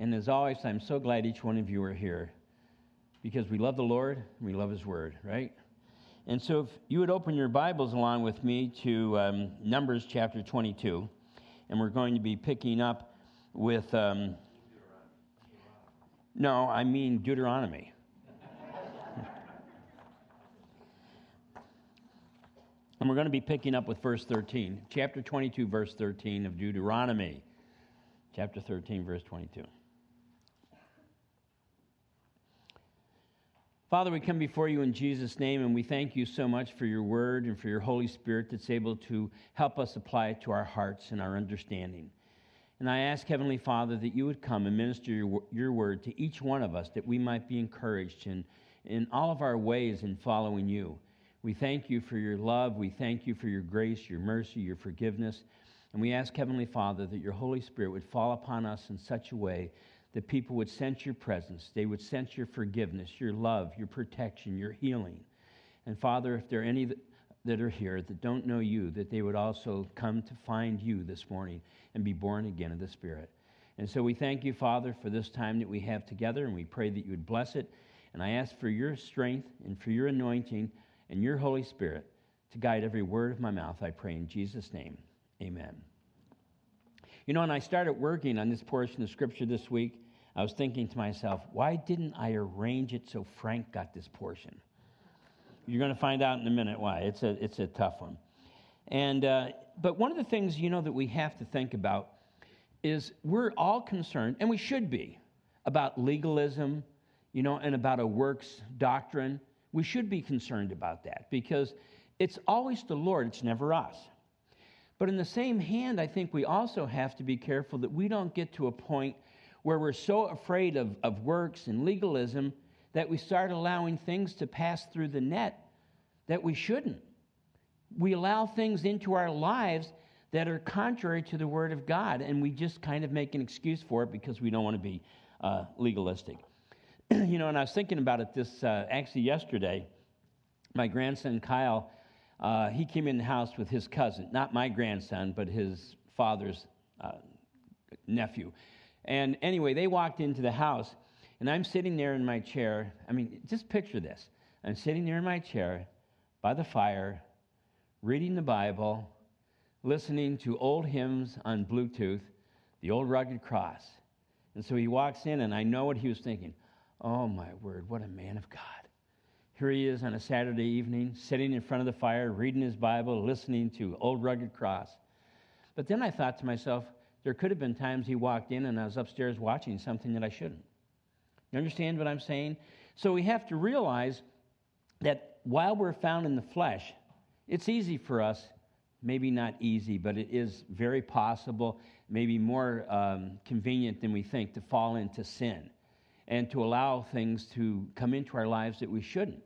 And as always, I'm so glad each one of you are here because we love the Lord and we love His Word, right? And so, if you would open your Bibles along with me to um, Numbers chapter 22, and we're going to be picking up with. Um, no, I mean Deuteronomy. and we're going to be picking up with verse 13, chapter 22, verse 13 of Deuteronomy. Chapter 13, verse 22. Father, we come before you in Jesus' name, and we thank you so much for your word and for your Holy Spirit that's able to help us apply it to our hearts and our understanding. And I ask, Heavenly Father, that you would come and minister your, your word to each one of us, that we might be encouraged in, in all of our ways in following you. We thank you for your love. We thank you for your grace, your mercy, your forgiveness. And we ask, Heavenly Father, that your Holy Spirit would fall upon us in such a way that people would sense your presence. They would sense your forgiveness, your love, your protection, your healing. And Father, if there are any that are here that don't know you, that they would also come to find you this morning and be born again of the Spirit. And so we thank you, Father, for this time that we have together, and we pray that you would bless it. And I ask for your strength and for your anointing and your Holy Spirit to guide every word of my mouth. I pray in Jesus' name. Amen. You know, and I started working on this portion of Scripture this week, I was thinking to myself, why didn't I arrange it so Frank got this portion? You're going to find out in a minute why. It's a, it's a tough one. And, uh, but one of the things, you know, that we have to think about is we're all concerned, and we should be, about legalism, you know, and about a works doctrine. We should be concerned about that because it's always the Lord, it's never us. But in the same hand, I think we also have to be careful that we don't get to a point where we're so afraid of, of works and legalism that we start allowing things to pass through the net that we shouldn't. We allow things into our lives that are contrary to the Word of God, and we just kind of make an excuse for it because we don't want to be uh, legalistic. you know, and I was thinking about it this uh, actually yesterday. My grandson Kyle uh, he came in the house with his cousin, not my grandson, but his father's uh, nephew. And anyway, they walked into the house, and I'm sitting there in my chair. I mean, just picture this. I'm sitting there in my chair by the fire, reading the Bible, listening to old hymns on Bluetooth, the old rugged cross. And so he walks in, and I know what he was thinking. Oh, my word, what a man of God. Here he is on a Saturday evening, sitting in front of the fire, reading his Bible, listening to Old Rugged Cross. But then I thought to myself, there could have been times he walked in and I was upstairs watching something that I shouldn't. You understand what I'm saying? So we have to realize that while we're found in the flesh, it's easy for us, maybe not easy, but it is very possible, maybe more um, convenient than we think, to fall into sin and to allow things to come into our lives that we shouldn't.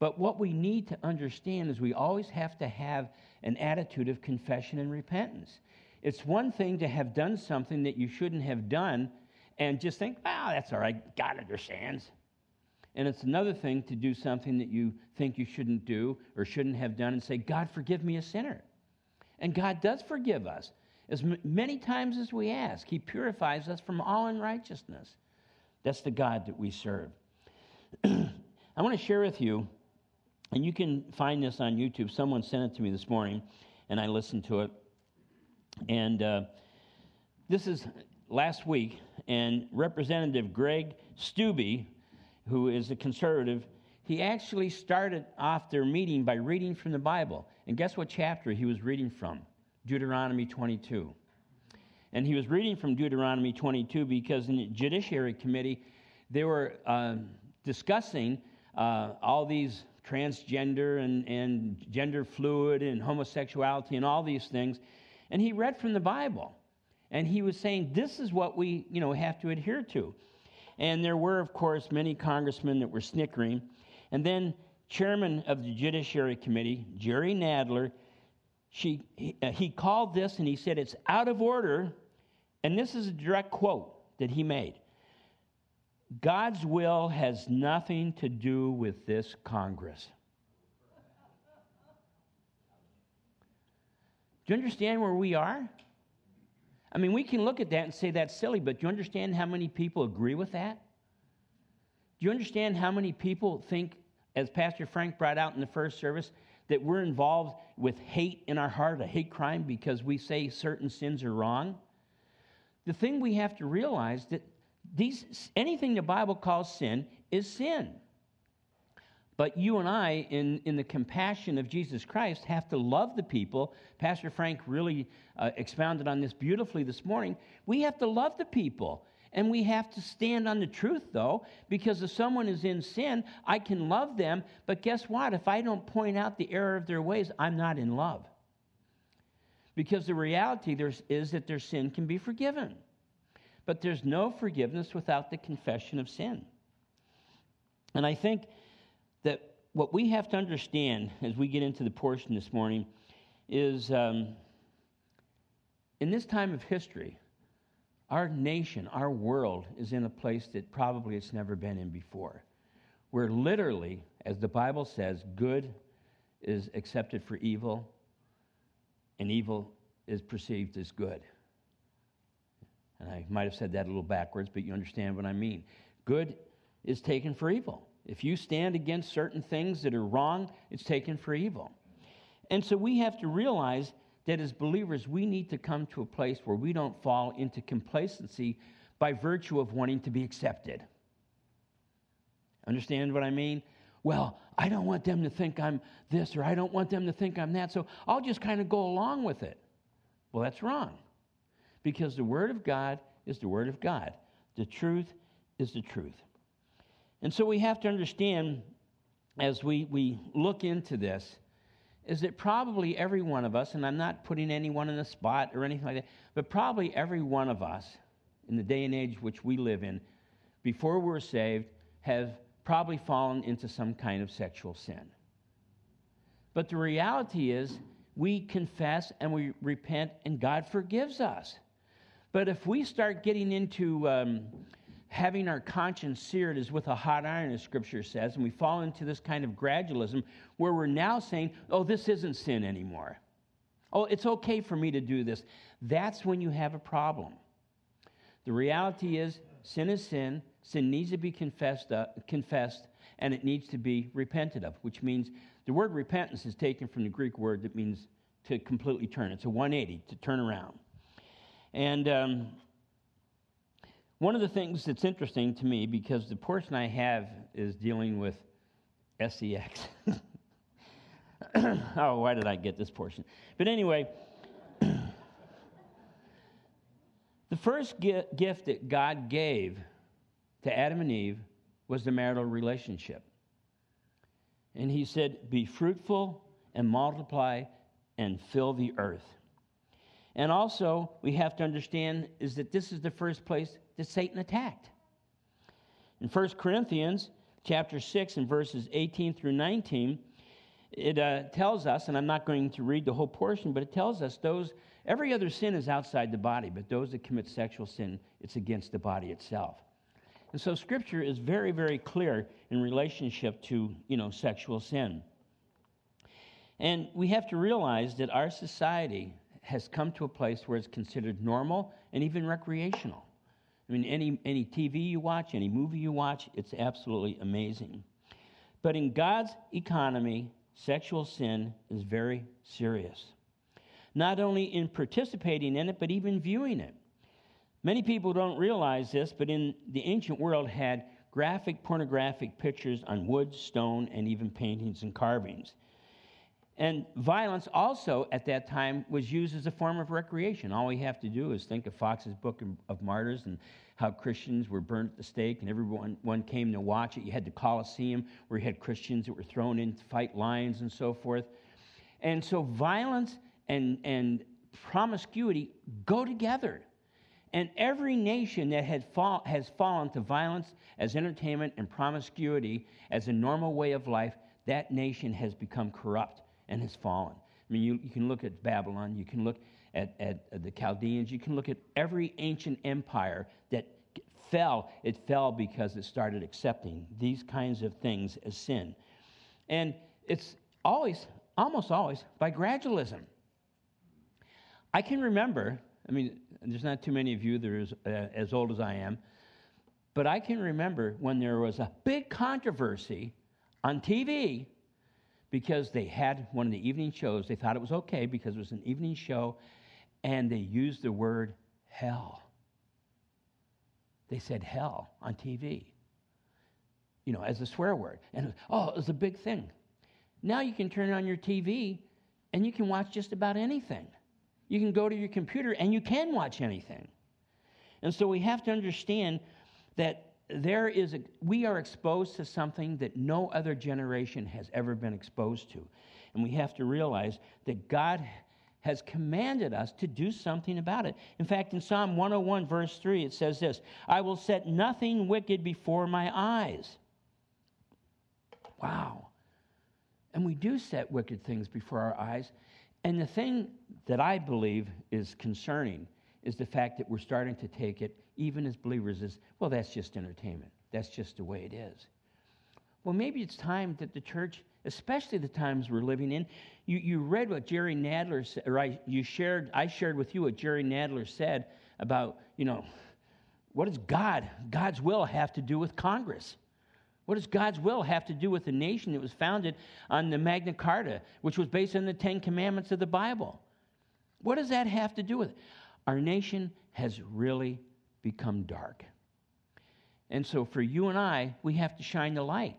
But what we need to understand is we always have to have an attitude of confession and repentance. It's one thing to have done something that you shouldn't have done and just think, oh, that's all right, God understands. And it's another thing to do something that you think you shouldn't do or shouldn't have done and say, God, forgive me a sinner. And God does forgive us as many times as we ask. He purifies us from all unrighteousness. That's the God that we serve. I want to share with you and you can find this on YouTube. Someone sent it to me this morning, and I listened to it. And uh, this is last week, and Representative Greg Steube, who is a conservative, he actually started off their meeting by reading from the Bible. And guess what chapter he was reading from? Deuteronomy 22. And he was reading from Deuteronomy 22 because in the Judiciary Committee, they were uh, discussing uh, all these transgender and, and gender fluid and homosexuality and all these things. And he read from the Bible. And he was saying, this is what we, you know, have to adhere to. And there were, of course, many congressmen that were snickering. And then chairman of the Judiciary Committee, Jerry Nadler, she, he, uh, he called this and he said, it's out of order. And this is a direct quote that he made. God's will has nothing to do with this Congress. Do you understand where we are? I mean, we can look at that and say that's silly, but do you understand how many people agree with that? Do you understand how many people think, as Pastor Frank brought out in the first service, that we're involved with hate in our heart, a hate crime, because we say certain sins are wrong? The thing we have to realize that these anything the Bible calls sin is sin. But you and I, in, in the compassion of Jesus Christ, have to love the people. Pastor Frank really uh, expounded on this beautifully this morning. We have to love the people. And we have to stand on the truth, though, because if someone is in sin, I can love them. But guess what? If I don't point out the error of their ways, I'm not in love. Because the reality is that their sin can be forgiven. But there's no forgiveness without the confession of sin. And I think that what we have to understand as we get into the portion this morning is um, in this time of history, our nation, our world is in a place that probably it's never been in before. Where literally, as the Bible says, good is accepted for evil and evil is perceived as good. And I might have said that a little backwards, but you understand what I mean. Good is taken for evil. If you stand against certain things that are wrong, it's taken for evil. And so we have to realize that as believers, we need to come to a place where we don't fall into complacency by virtue of wanting to be accepted. Understand what I mean? Well, I don't want them to think I'm this or I don't want them to think I'm that, so I'll just kind of go along with it. Well, that's wrong. Because the Word of God is the Word of God, the truth is the truth. And so we have to understand as we, we look into this is that probably every one of us, and I'm not putting anyone in a spot or anything like that, but probably every one of us in the day and age which we live in, before we're saved, have probably fallen into some kind of sexual sin. But the reality is, we confess and we repent, and God forgives us. But if we start getting into um, having our conscience seared as with a hot iron, as Scripture says, and we fall into this kind of gradualism where we're now saying, oh, this isn't sin anymore. Oh, it's okay for me to do this. That's when you have a problem. The reality is, sin is sin. Sin needs to be confessed, uh, confessed, and it needs to be repented of, which means the word repentance is taken from the Greek word that means to completely turn. It's a 180, to turn around. And um, one of the things that's interesting to me, because the portion I have is dealing with SEX. oh, why did I get this portion? But anyway, the first gift that God gave to Adam and Eve was the marital relationship. And he said, Be fruitful and multiply and fill the earth. And also, we have to understand is that this is the first place that Satan attacked. In 1 Corinthians chapter 6 and verses 18 through 19, it uh, tells us, and I'm not going to read the whole portion, but it tells us those, every other sin is outside the body, but those that commit sexual sin, it's against the body itself. And so scripture is very, very clear in relationship to, you know, sexual sin. And we have to realize that our society has come to a place where it's considered normal and even recreational. I mean, any, any TV you watch, any movie you watch, it's absolutely amazing. But in God's economy, sexual sin is very serious. Not only in participating in it, but even viewing it. Many people don't realize this, but in the ancient world had graphic pornographic pictures on wood, stone, and even paintings and carvings. And violence also at that time was used as a form of recreation. All we have to do is think of Fox's Book of Martyrs and how Christians were burned at the stake and everyone one came to watch it. You had the Colosseum where you had Christians that were thrown in to fight lions and so forth. And so violence and, and promiscuity go together. And every nation that had fall, has fallen to violence as entertainment and promiscuity as a normal way of life, that nation has become corrupt and has fallen. I mean, you, you can look at Babylon, you can look at, at, the Chaldeans, you can look at every ancient empire that fell. It fell because it started accepting these kinds of things as sin. And it's always, almost always, by gradualism. I can remember I mean, there's not too many of you that are as, uh, as old as I am, but I can remember when there was a big controversy on TV because they had one of the evening shows. They thought it was okay because it was an evening show, and they used the word hell. They said hell on TV, you know, as a swear word. And oh, it was a big thing. Now you can turn on your TV and you can watch just about anything. You can go to your computer and you can watch anything. And so we have to understand that there is a, we are exposed to something that no other generation has ever been exposed to. And we have to realize that God has commanded us to do something about it. In fact, in Psalm 101, verse 3, it says this I will set nothing wicked before my eyes. Wow. And we do set wicked things before our eyes. And the thing that I believe is concerning is the fact that we're starting to take it, even as believers, as well, that's just entertainment. That's just the way it is. Well, maybe it's time that the church, especially the times we're living in, you, you read what Jerry Nadler said, or I, you shared, I shared with you what Jerry Nadler said about, you know, what does God, God's will have to do with Congress? What does God's will have to do with a nation that was founded on the Magna Carta, which was based on the Ten Commandments of the Bible? What does that have to do with it? Our nation has really become dark. And so for you and I, we have to shine the light.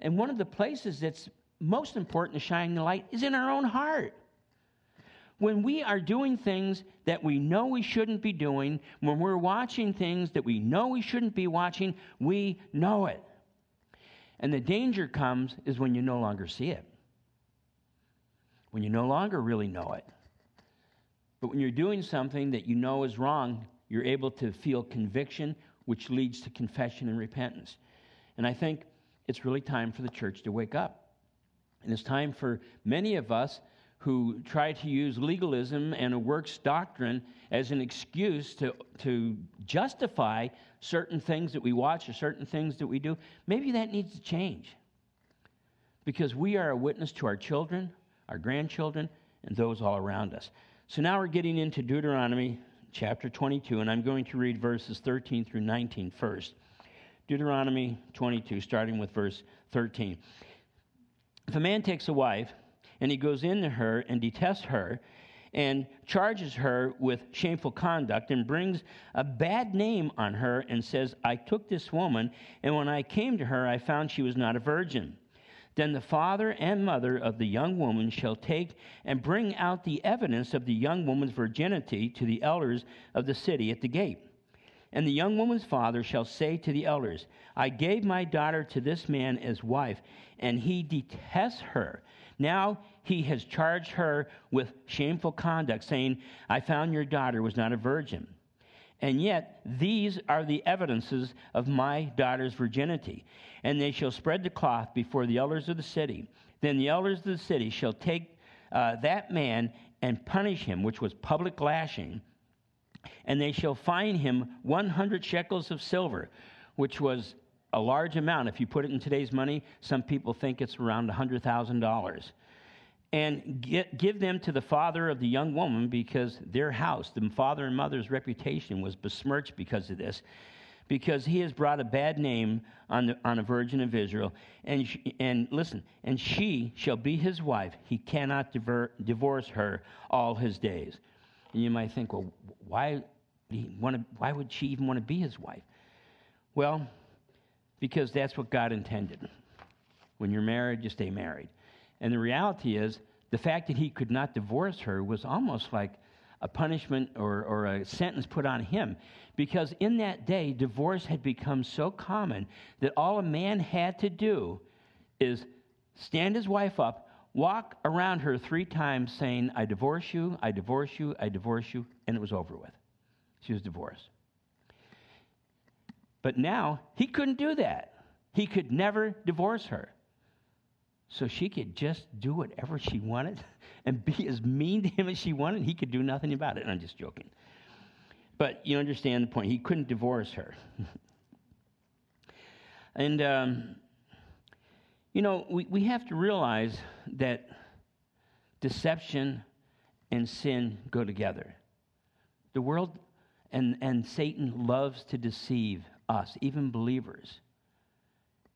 And one of the places that's most important to shine the light is in our own heart. When we are doing things that we know we shouldn't be doing, when we're watching things that we know we shouldn't be watching, we know it. And the danger comes is when you no longer see it, when you no longer really know it. But when you're doing something that you know is wrong, you're able to feel conviction, which leads to confession and repentance. And I think it's really time for the church to wake up. And it's time for many of us who try to use legalism and a works doctrine as an excuse to, to justify certain things that we watch or certain things that we do. Maybe that needs to change. Because we are a witness to our children, our grandchildren, and those all around us. So now we're getting into Deuteronomy chapter 22, and I'm going to read verses 13 through 19 first. Deuteronomy 22, starting with verse 13. If a man takes a wife and he goes into her and detests her and charges her with shameful conduct and brings a bad name on her and says, I took this woman, and when I came to her, I found she was not a virgin. Then the father and mother of the young woman shall take and bring out the evidence of the young woman's virginity to the elders of the city at the gate. And the young woman's father shall say to the elders, I gave my daughter to this man as wife, and he detests her. Now he has charged her with shameful conduct, saying, I found your daughter was not a virgin. And yet, these are the evidences of my daughter's virginity. And they shall spread the cloth before the elders of the city. Then the elders of the city shall take uh, that man and punish him, which was public lashing. And they shall fine him 100 shekels of silver, which was a large amount. If you put it in today's money, some people think it's around $100,000 and get, give them to the father of the young woman because their house, the father and mother's reputation was besmirched because of this, because he has brought a bad name on, the, on a virgin of Israel. And, she, and listen, and she shall be his wife. He cannot diver, divorce her all his days. And you might think, well, why, wanna, why would she even want to be his wife? Well, because that's what God intended. When you're married, you stay married. And the reality is, the fact that he could not divorce her was almost like a punishment or, or a sentence put on him. Because in that day, divorce had become so common that all a man had to do is stand his wife up, walk around her three times saying, I divorce you, I divorce you, I divorce you, and it was over with. She was divorced. But now, he couldn't do that. He could never divorce her so she could just do whatever she wanted and be as mean to him as she wanted. He could do nothing about it. I'm just joking. But you understand the point. He couldn't divorce her. and, um, you know, we, we have to realize that deception and sin go together. The world and, and Satan loves to deceive us, even believers,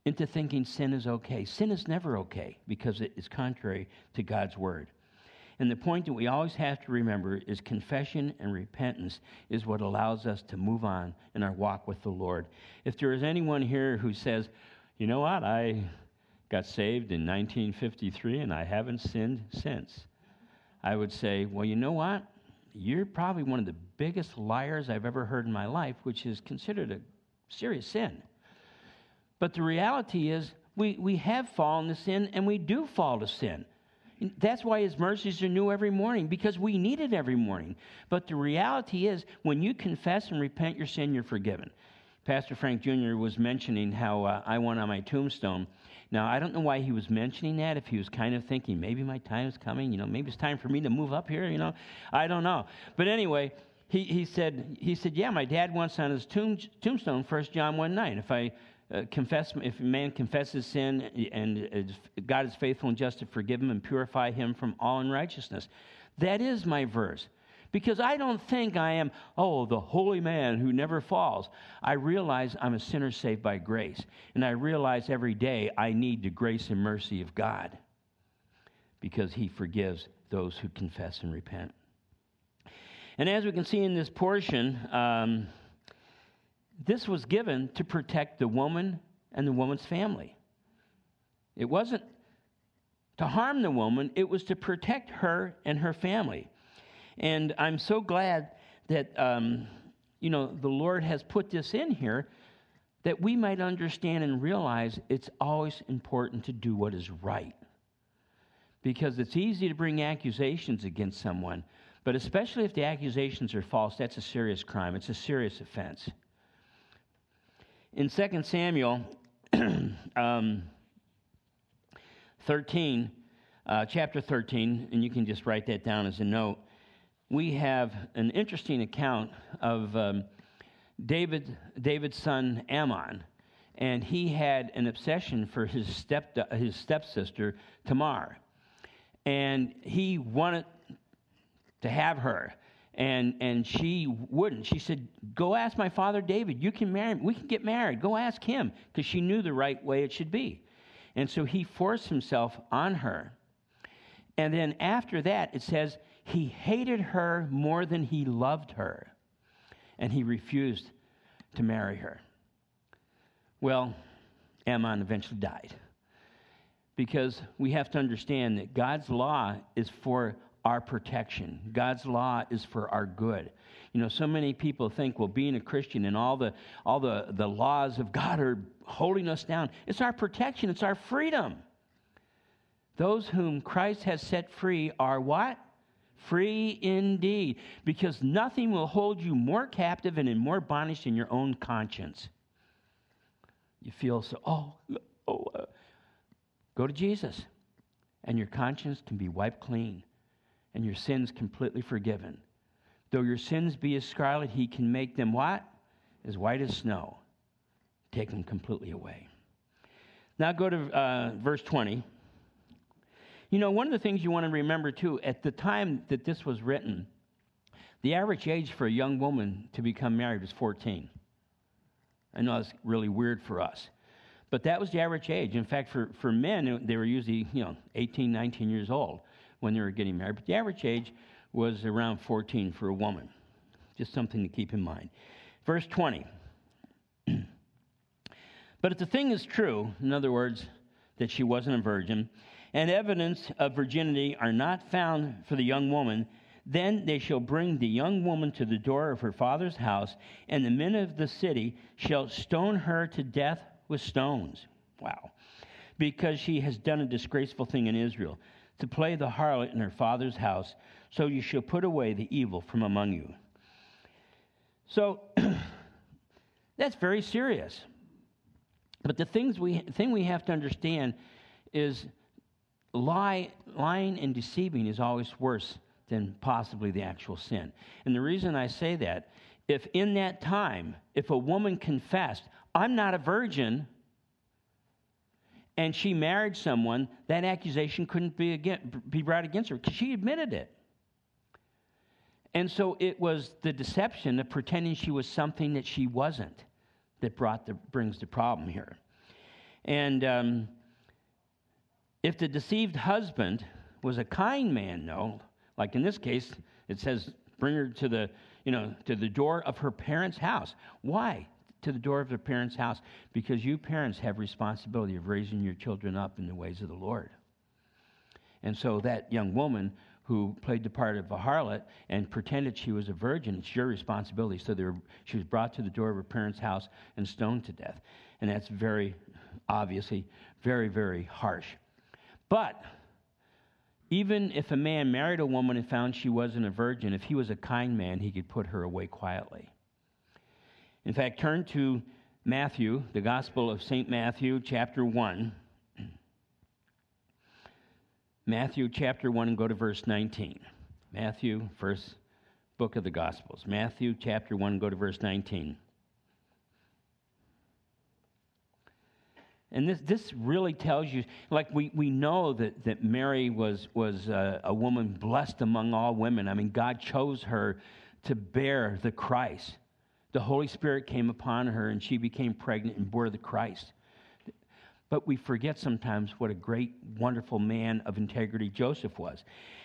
into thinking sin is okay. Sin is never okay because it is contrary to God's word. And the point that we always have to remember is confession and repentance is what allows us to move on in our walk with the Lord. If there is anyone here who says, you know what, I got saved in 1953 and I haven't sinned since, I would say, well, you know what? You're probably one of the biggest liars I've ever heard in my life, which is considered a serious sin. But the reality is, we, we have fallen to sin and we do fall to sin. That's why his mercies are new every morning, because we need it every morning. But the reality is, when you confess and repent your sin, you're forgiven. Pastor Frank Jr. was mentioning how uh, I went on my tombstone. Now, I don't know why he was mentioning that, if he was kind of thinking, maybe my time is coming, you know, maybe it's time for me to move up here, you know. I don't know. But anyway, he, he, said, he said, yeah, my dad wants on his tomb, tombstone 1 John 1 9. If I uh, confess, if a man confesses sin and God is faithful and just to forgive him and purify him from all unrighteousness. That is my verse. Because I don't think I am, oh, the holy man who never falls. I realize I'm a sinner saved by grace. And I realize every day I need the grace and mercy of God because he forgives those who confess and repent. And as we can see in this portion, um, this was given to protect the woman and the woman's family. It wasn't to harm the woman, it was to protect her and her family. And I'm so glad that, um, you know, the Lord has put this in here that we might understand and realize it's always important to do what is right. Because it's easy to bring accusations against someone, but especially if the accusations are false, that's a serious crime. It's a serious offense in 2 Samuel um, 13, uh, chapter 13, and you can just write that down as a note, we have an interesting account of um, David, David's son Amnon, and he had an obsession for his, step, his stepsister Tamar. And he wanted to have her and and she wouldn't. She said go ask my father david. You can marry me. we can get married. Go ask him. Because she knew the right way it should be. And so he forced himself on her. And then after that it says he hated her more than he loved her. And he refused to marry her. Well Amnon eventually died. Because we have to understand that god's law is for our protection. God's law is for our good. You know, so many people think, well, being a Christian and all the all the, the laws of God are holding us down. It's our protection, it's our freedom. Those whom Christ has set free are what? Free indeed. Because nothing will hold you more captive and in more bondage than your own conscience. You feel so, oh, oh, uh, go to Jesus, and your conscience can be wiped clean and your sins completely forgiven. Though your sins be as scarlet, he can make them what? As white as snow. Take them completely away. Now go to uh, verse 20. You know, one of the things you want to remember too, at the time that this was written, the average age for a young woman to become married was 14. I know that's really weird for us. But that was the average age. In fact, for, for men, they were usually, you know, 18, 19 years old when they were getting married. But the average age was around 14 for a woman. Just something to keep in mind. Verse 20. but if the thing is true, in other words, that she wasn't a virgin, and evidence of virginity are not found for the young woman, then they shall bring the young woman to the door of her father's house, and the men of the city shall stone her to death with stones. Wow. Because she has done a disgraceful thing in Israel to play the harlot in her father's house, so you shall put away the evil from among you. So that's very serious. But the things we, thing we have to understand is lie, lying and deceiving is always worse than possibly the actual sin. And the reason I say that, if in that time, if a woman confessed, I'm not a virgin, and she married someone, that accusation couldn't be, again, be brought against her because she admitted it. And so it was the deception of pretending she was something that she wasn't that brought the, brings the problem here. And um, if the deceived husband was a kind man, no, like in this case, it says, bring her to the, you know, to the door of her parents' house. Why? To the door of their parents' house. Because you parents have responsibility of raising your children up in the ways of the Lord. And so that young woman who played the part of a harlot and pretended she was a virgin, it's your responsibility. So were, she was brought to the door of her parents' house and stoned to death. And that's very, obviously, very, very harsh. But even if a man married a woman and found she wasn't a virgin, if he was a kind man, he could put her away quietly. In fact, turn to Matthew, the Gospel of St. Matthew, chapter 1. Matthew chapter 1 and go to verse 19. Matthew, first book of the Gospels. Matthew chapter 1, go to verse 19. And this, this really tells you, like we, we know that, that Mary was, was a, a woman blessed among all women. I mean, God chose her to bear the Christ. The Holy Spirit came upon her and she became pregnant and bore the Christ. But we forget sometimes what a great, wonderful man of integrity Joseph was.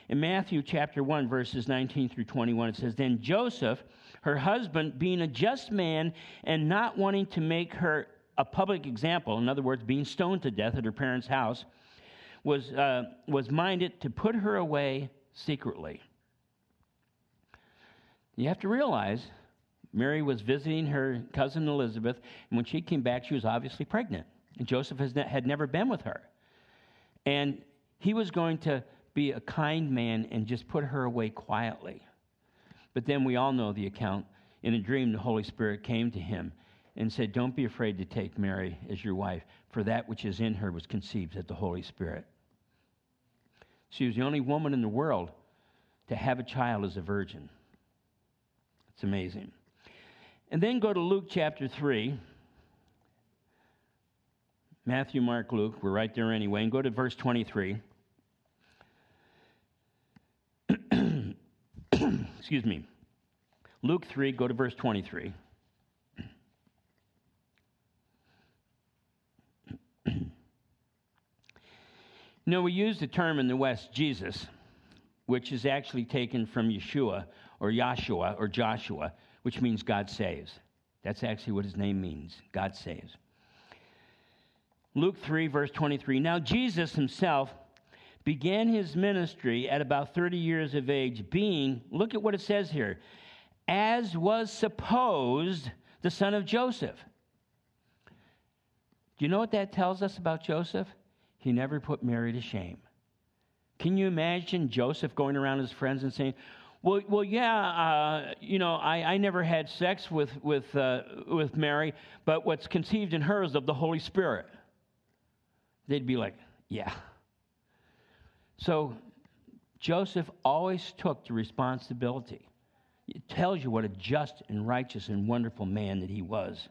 In Matthew chapter 1, verses 19 through 21, it says, Then Joseph, her husband, being a just man and not wanting to make her a public example, in other words, being stoned to death at her parents' house, was, uh, was minded to put her away secretly. You have to realize Mary was visiting her cousin Elizabeth, and when she came back, she was obviously pregnant. And Joseph ne- had never been with her. And he was going to be a kind man and just put her away quietly. But then we all know the account. In a dream, the Holy Spirit came to him and said, Don't be afraid to take Mary as your wife, for that which is in her was conceived at the Holy Spirit. She was the only woman in the world to have a child as a virgin. It's amazing. And then go to Luke chapter 3. Matthew, Mark, Luke. We're right there anyway. And go to verse 23. Excuse me. Luke 3, go to verse 23. no, we use the term in the West, Jesus, which is actually taken from Yeshua or Yahshua or Joshua, which means God saves. That's actually what his name means God saves. Luke 3, verse 23. Now, Jesus himself began his ministry at about 30 years of age, being, look at what it says here, as was supposed the son of Joseph. Do you know what that tells us about Joseph? He never put Mary to shame. Can you imagine Joseph going around his friends and saying, well, well, yeah, uh, you know, I, I never had sex with with uh, with Mary, but what's conceived in her is of the Holy Spirit they'd be like, yeah. So Joseph always took the responsibility. It tells you what a just and righteous and wonderful man that he was.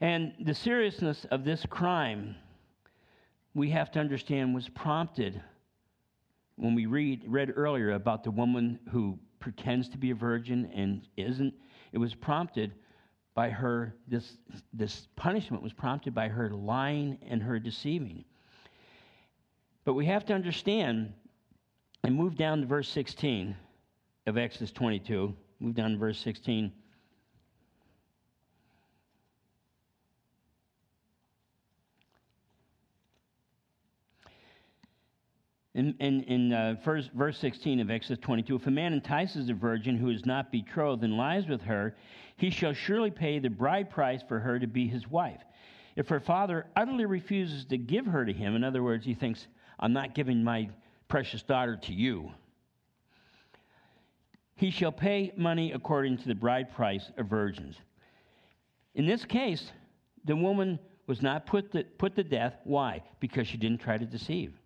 And the seriousness of this crime, we have to understand, was prompted when we read, read earlier about the woman who pretends to be a virgin and isn't. It was prompted by her, this, this punishment was prompted by her lying and her deceiving. But we have to understand and move down to verse 16 of Exodus 22. Move down to verse 16. In, in, in uh, first, verse 16 of Exodus 22, if a man entices a virgin who is not betrothed and lies with her, he shall surely pay the bride price for her to be his wife. If her father utterly refuses to give her to him, in other words, he thinks, I'm not giving my precious daughter to you, he shall pay money according to the bride price of virgins. In this case, the woman was not put to, put to death. Why? Because she didn't try to deceive.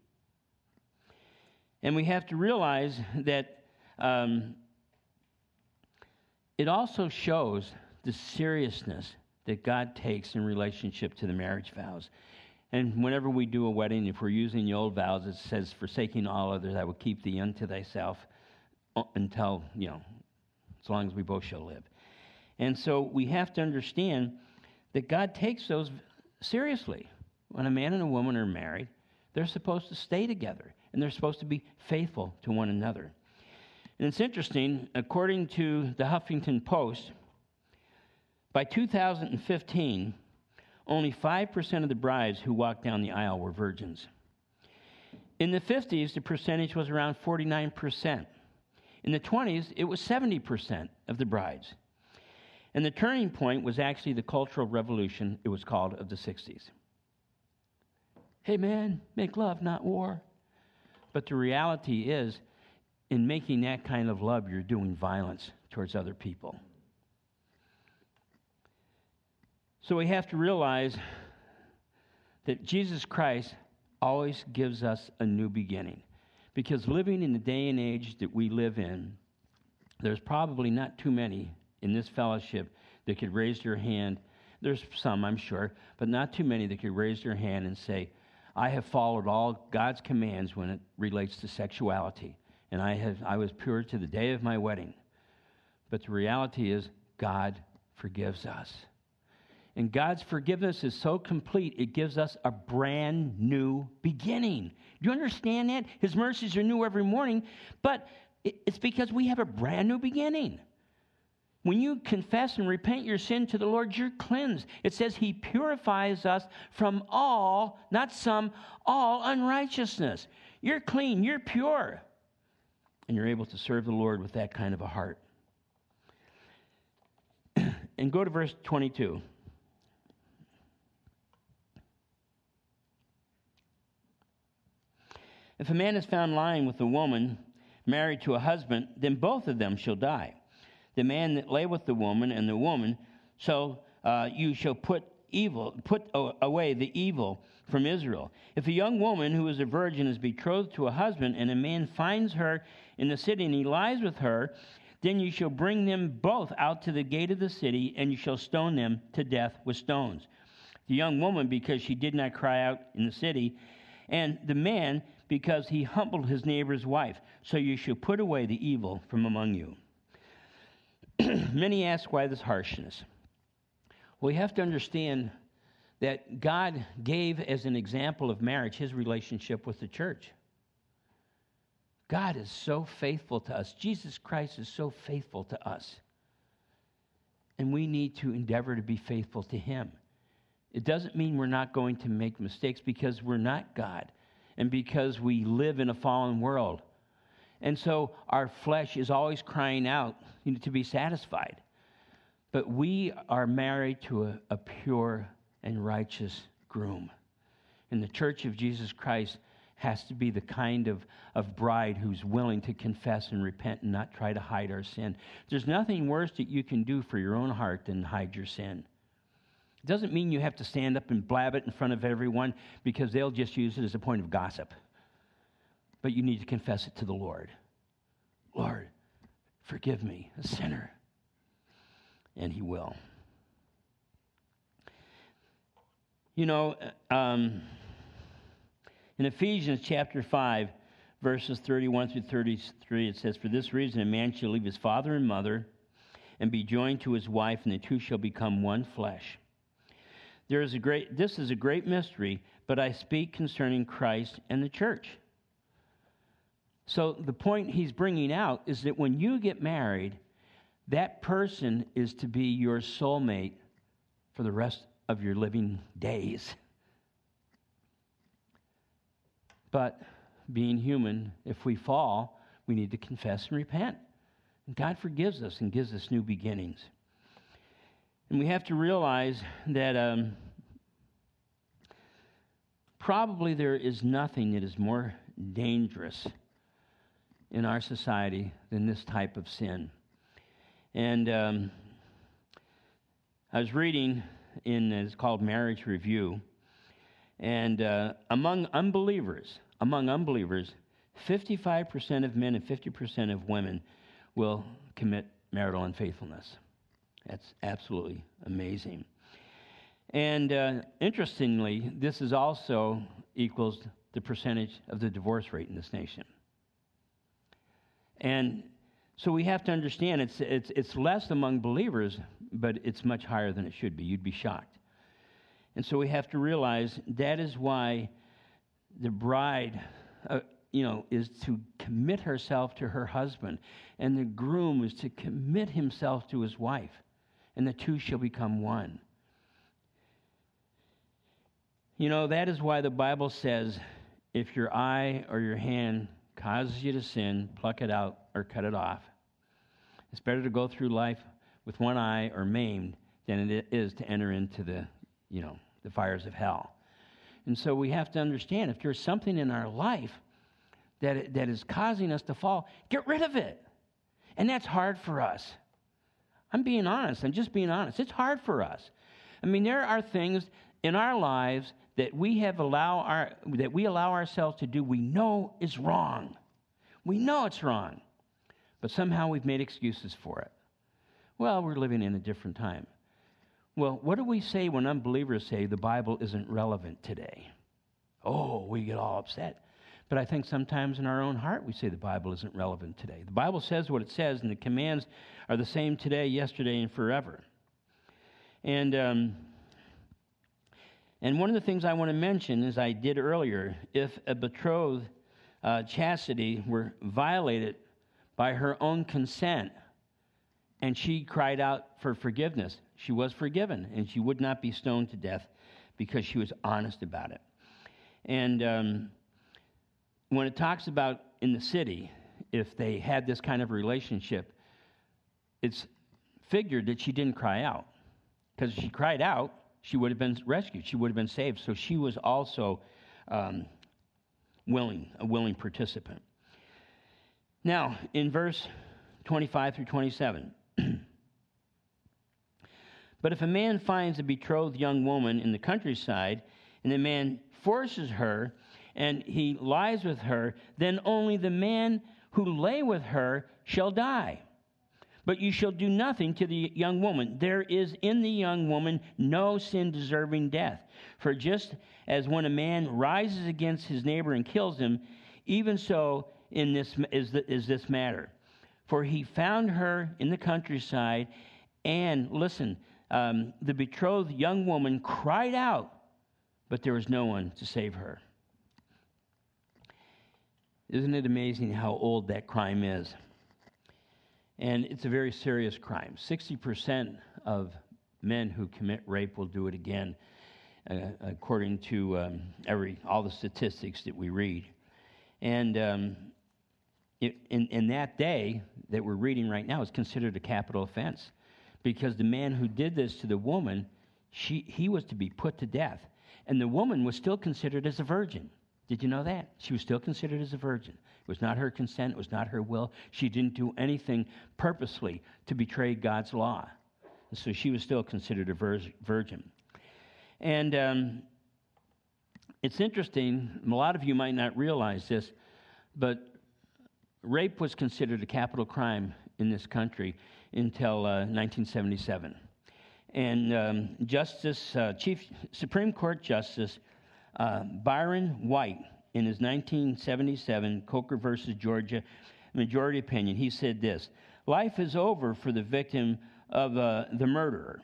And we have to realize that um, it also shows the seriousness that God takes in relationship to the marriage vows. And whenever we do a wedding, if we're using the old vows, it says, Forsaking all others, I will keep thee unto thyself. until, you know, as long as we both shall live. And so we have to understand that God takes those seriously. When a man and a woman are married, they're supposed to stay together and they're supposed to be faithful to one another. And it's interesting, according to the Huffington Post, by 2015, only 5% of the brides who walked down the aisle were virgins. In the 50s, the percentage was around 49%. In the 20s, it was 70% of the brides. And the turning point was actually the Cultural Revolution, it was called, of the 60s. Hey man, make love, not war. But the reality is, in making that kind of love, you're doing violence towards other people. So we have to realize that Jesus Christ always gives us a new beginning. Because living in the day and age that we live in, there's probably not too many in this fellowship that could raise their hand. There's some, I'm sure, but not too many that could raise their hand and say, I have followed all God's commands when it relates to sexuality, and I, have, I was pure to the day of my wedding. But the reality is, God forgives us. And God's forgiveness is so complete, it gives us a brand new beginning. Do you understand that? His mercies are new every morning, but it's because we have a brand new beginning. When you confess and repent your sin to the Lord, you're cleansed. It says He purifies us from all, not some, all unrighteousness. You're clean, you're pure, and you're able to serve the Lord with that kind of a heart. and go to verse 22. If a man is found lying with a woman married to a husband, then both of them shall die. The man that lay with the woman and the woman, so uh, you shall put evil, put away the evil from Israel. If a young woman who is a virgin is betrothed to a husband, and a man finds her in the city and he lies with her, then you shall bring them both out to the gate of the city, and you shall stone them to death with stones. The young woman, because she did not cry out in the city, and the man, because he humbled his neighbor's wife. So you shall put away the evil from among you. Many ask why this harshness. Well, you have to understand that God gave as an example of marriage his relationship with the church. God is so faithful to us. Jesus Christ is so faithful to us. And we need to endeavor to be faithful to him. It doesn't mean we're not going to make mistakes because we're not God and because we live in a fallen world. And so our flesh is always crying out you know, to be satisfied. But we are married to a, a pure and righteous groom. And the church of Jesus Christ has to be the kind of, of bride who's willing to confess and repent and not try to hide our sin. There's nothing worse that you can do for your own heart than hide your sin. It doesn't mean you have to stand up and blab it in front of everyone because they'll just use it as a point of gossip. But you need to confess it to the Lord. Lord, forgive me, a sinner. And He will. You know, um, in Ephesians chapter 5, verses 31 through 33, it says, For this reason, a man shall leave his father and mother and be joined to his wife, and the two shall become one flesh. There is a great, this is a great mystery, but I speak concerning Christ and the church. So the point he's bringing out is that when you get married, that person is to be your soulmate for the rest of your living days. But being human, if we fall, we need to confess and repent. And God forgives us and gives us new beginnings. And we have to realize that um, probably there is nothing that is more dangerous in our society than this type of sin. And um, I was reading in, it's called Marriage Review, and uh, among unbelievers, among unbelievers, 55% of men and 50% of women will commit marital unfaithfulness. That's absolutely amazing. And uh, interestingly, this is also equals the percentage of the divorce rate in this nation. And So we have to understand it's, it's, it's less among believers, but it's much higher than it should be. You'd be shocked. And so we have to realize that is why the bride, uh, you know, is to commit herself to her husband, and the groom is to commit himself to his wife, and the two shall become one. You know, that is why the Bible says if your eye or your hand causes you to sin, pluck it out or cut it off. It's better to go through life with one eye or maimed than it is to enter into the, you know, the fires of hell. And so we have to understand if there's something in our life that, that is causing us to fall, get rid of it. And that's hard for us. I'm being honest. I'm just being honest. It's hard for us. I mean, there are things in our lives that we have allow our that we allow ourselves to do we know is wrong. We know it's wrong. But somehow we've made excuses for it. Well, we're living in a different time. Well, what do we say when unbelievers say the Bible isn't relevant today? Oh, we get all upset. But I think sometimes in our own heart we say the Bible isn't relevant today. The Bible says what it says, and the commands are the same today, yesterday, and forever. And um, and one of the things I want to mention, as I did earlier, if a betrothed uh, chastity were violated by her own consent and she cried out for forgiveness, she was forgiven and she would not be stoned to death because she was honest about it. And um, when it talks about in the city, if they had this kind of relationship, it's figured that she didn't cry out. Because she cried out, she would have been rescued. She would have been saved. So she was also um, willing, a willing participant. Now, in verse 25 through 27. but if a man finds a betrothed young woman in the countryside, and the man forces her, and he lies with her, then only the man who lay with her shall die. But you shall do nothing to the young woman. There is in the young woman no sin deserving death. For just as when a man rises against his neighbor and kills him, even so in this is, the, is this matter. For he found her in the countryside, and listen, um, the betrothed young woman cried out, but there was no one to save her. Isn't it amazing how old that crime is? And it's a very serious crime. 60% of men who commit rape will do it again, uh, according to um, every, all the statistics that we read. And um, in, in that day that we're reading right now is considered a capital offense because the man who did this to the woman, she, he was to be put to death. And the woman was still considered as a virgin. Did you know that? She was still considered as a virgin. It was not her consent, it was not her will. She didn't do anything purposely to betray God's law. And so she was still considered a vir- virgin. And um, it's interesting, a lot of you might not realize this, but rape was considered a capital crime in this country until uh, 1977. And um, Justice, uh, Chief Supreme Court Justice uh, Byron White in his 1977 Coker versus Georgia majority opinion, he said this Life is over for the victim of uh, the murderer.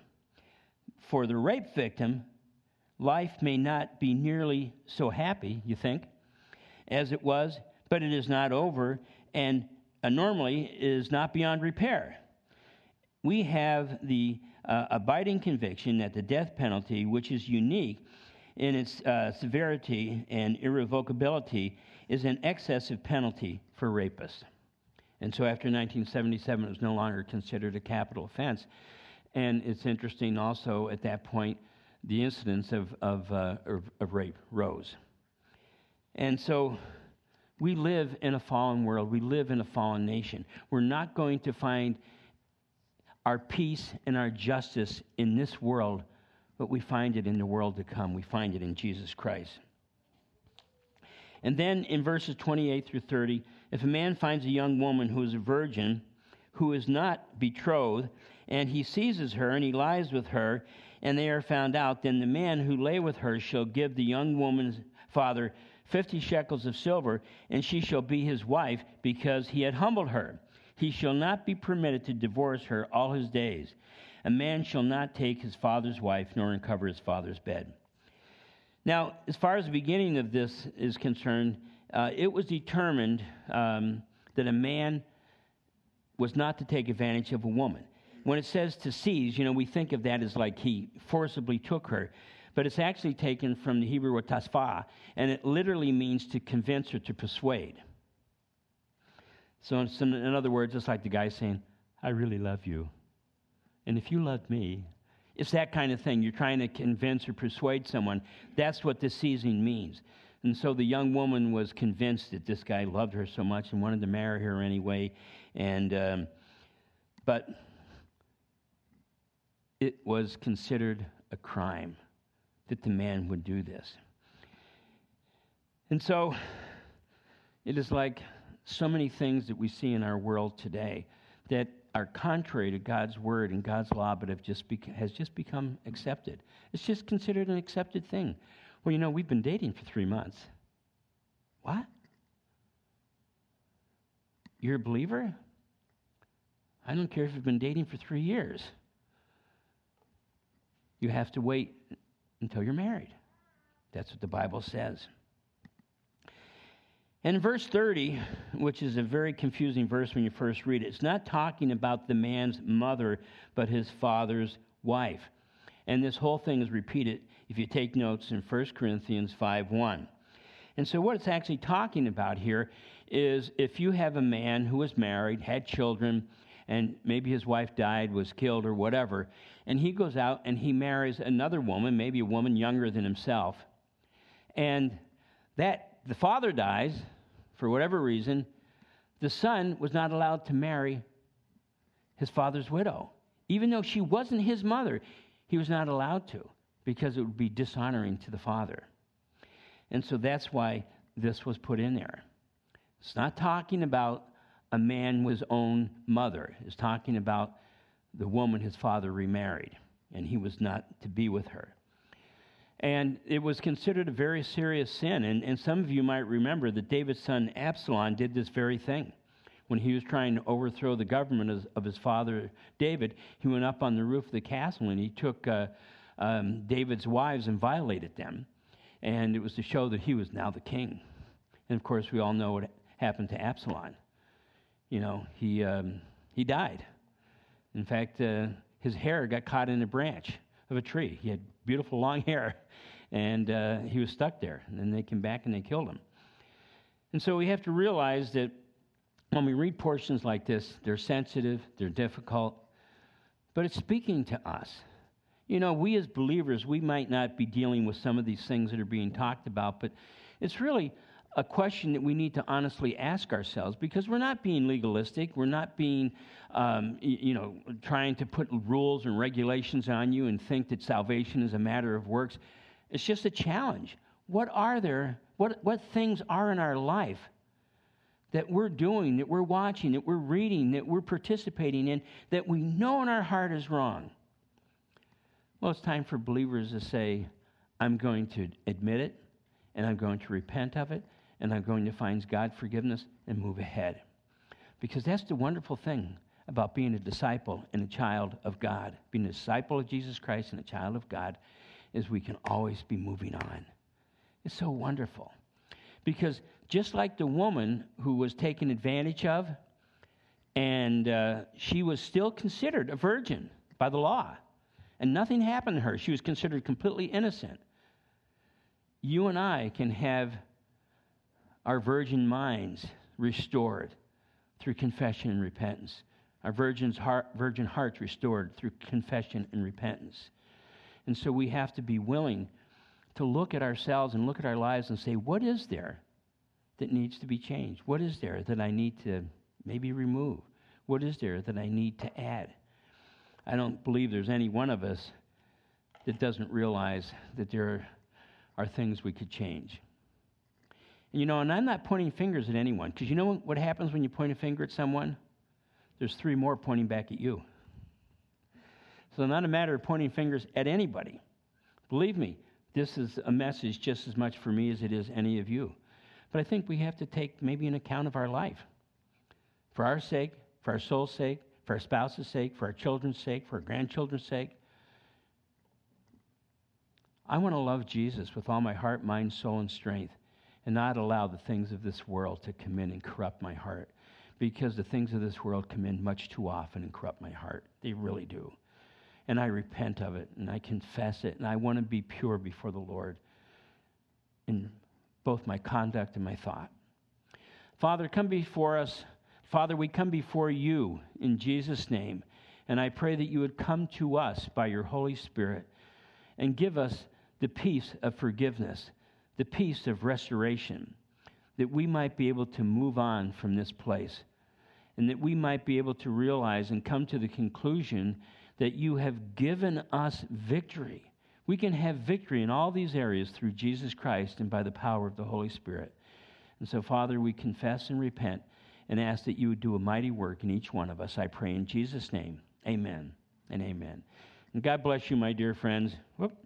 For the rape victim, life may not be nearly so happy, you think, as it was, but it is not over and uh, normally is not beyond repair. We have the uh, abiding conviction that the death penalty, which is unique, in its uh, severity and irrevocability is an excessive penalty for rapists. And so after 1977, it was no longer considered a capital offense. And it's interesting also at that point, the incidence of, of, uh, of, of rape rose. And so we live in a fallen world, we live in a fallen nation. We're not going to find our peace and our justice in this world but we find it in the world to come. We find it in Jesus Christ. And then in verses 28 through 30, if a man finds a young woman who is a virgin, who is not betrothed, and he seizes her and he lies with her, and they are found out, then the man who lay with her shall give the young woman's father fifty shekels of silver, and she shall be his wife, because he had humbled her. He shall not be permitted to divorce her all his days. A man shall not take his father's wife, nor uncover his father's bed. Now, as far as the beginning of this is concerned, uh, it was determined um, that a man was not to take advantage of a woman. When it says to seize, you know, we think of that as like he forcibly took her, but it's actually taken from the Hebrew word tasfa, and it literally means to convince or to persuade. So, in other words, it's like the guy saying, I really love you. And if you love me, it's that kind of thing. You're trying to convince or persuade someone. That's what this seizing means. And so the young woman was convinced that this guy loved her so much and wanted to marry her anyway. And, um, but it was considered a crime that the man would do this. And so it is like so many things that we see in our world today that are contrary to God's word and God's law, but have just has just become accepted. It's just considered an accepted thing. Well, you know, we've been dating for three months. What? You're a believer? I don't care if you've been dating for three years. You have to wait until you're married. That's what the Bible says. And verse 30, which is a very confusing verse when you first read it, it's not talking about the man's mother, but his father's wife. And this whole thing is repeated if you take notes in 1 Corinthians 5 1. And so, what it's actually talking about here is if you have a man who was married, had children, and maybe his wife died, was killed, or whatever, and he goes out and he marries another woman, maybe a woman younger than himself, and that the father dies, for whatever reason, the son was not allowed to marry his father's widow. Even though she wasn't his mother, he was not allowed to because it would be dishonoring to the father. And so that's why this was put in there. It's not talking about a man with his own mother, it's talking about the woman his father remarried, and he was not to be with her. And it was considered a very serious sin. And, and some of you might remember that David's son Absalom did this very thing. When he was trying to overthrow the government of, of his father David, he went up on the roof of the castle and he took uh, um, David's wives and violated them. And it was to show that he was now the king. And of course, we all know what happened to Absalom. You know, he, um, he died. In fact, uh, his hair got caught in a branch of a tree. He had beautiful long hair, and uh, he was stuck there. And then they came back and they killed him. And so we have to realize that when we read portions like this, they're sensitive, they're difficult, but it's speaking to us. You know, we as believers, we might not be dealing with some of these things that are being talked about, but it's really a question that we need to honestly ask ourselves because we're not being legalistic. We're not being, um, you know, trying to put rules and regulations on you and think that salvation is a matter of works. It's just a challenge. What are there, what, what things are in our life that we're doing, that we're watching, that we're reading, that we're participating in, that we know in our heart is wrong? Well, it's time for believers to say, I'm going to admit it and I'm going to repent of it and I'm going to find God's forgiveness and move ahead. Because that's the wonderful thing about being a disciple and a child of God. Being a disciple of Jesus Christ and a child of God is we can always be moving on. It's so wonderful. Because just like the woman who was taken advantage of, and uh, she was still considered a virgin by the law, and nothing happened to her. She was considered completely innocent. You and I can have our virgin minds restored through confession and repentance. Our virgin's heart, virgin hearts restored through confession and repentance. And so we have to be willing to look at ourselves and look at our lives and say, what is there that needs to be changed? What is there that I need to maybe remove? What is there that I need to add? I don't believe there's any one of us that doesn't realize that there are things we could change. You know, and I'm not pointing fingers at anyone, because you know what happens when you point a finger at someone? There's three more pointing back at you. So, not a matter of pointing fingers at anybody. Believe me, this is a message just as much for me as it is any of you. But I think we have to take maybe an account of our life for our sake for our soul's sake, for our spouse's sake, for our children's sake, for our grandchildren's sake. I want to love Jesus with all my heart, mind, soul, and strength, and not allow the things of this world to come in and corrupt my heart. Because the things of this world come in much too often and corrupt my heart. They really do. And I repent of it, and I confess it, and I want to be pure before the Lord in both my conduct and my thought. Father, come before us. Father, we come before you in Jesus' name, and I pray that you would come to us by your Holy Spirit and give us the peace of forgiveness, the peace of restoration, that we might be able to move on from this place, and that we might be able to realize and come to the conclusion that you have given us victory. We can have victory in all these areas through Jesus Christ and by the power of the Holy Spirit. And so, Father, we confess and repent and ask that you would do a mighty work in each one of us. I pray in Jesus' name. Amen and amen. And God bless you, my dear friends. Whoop.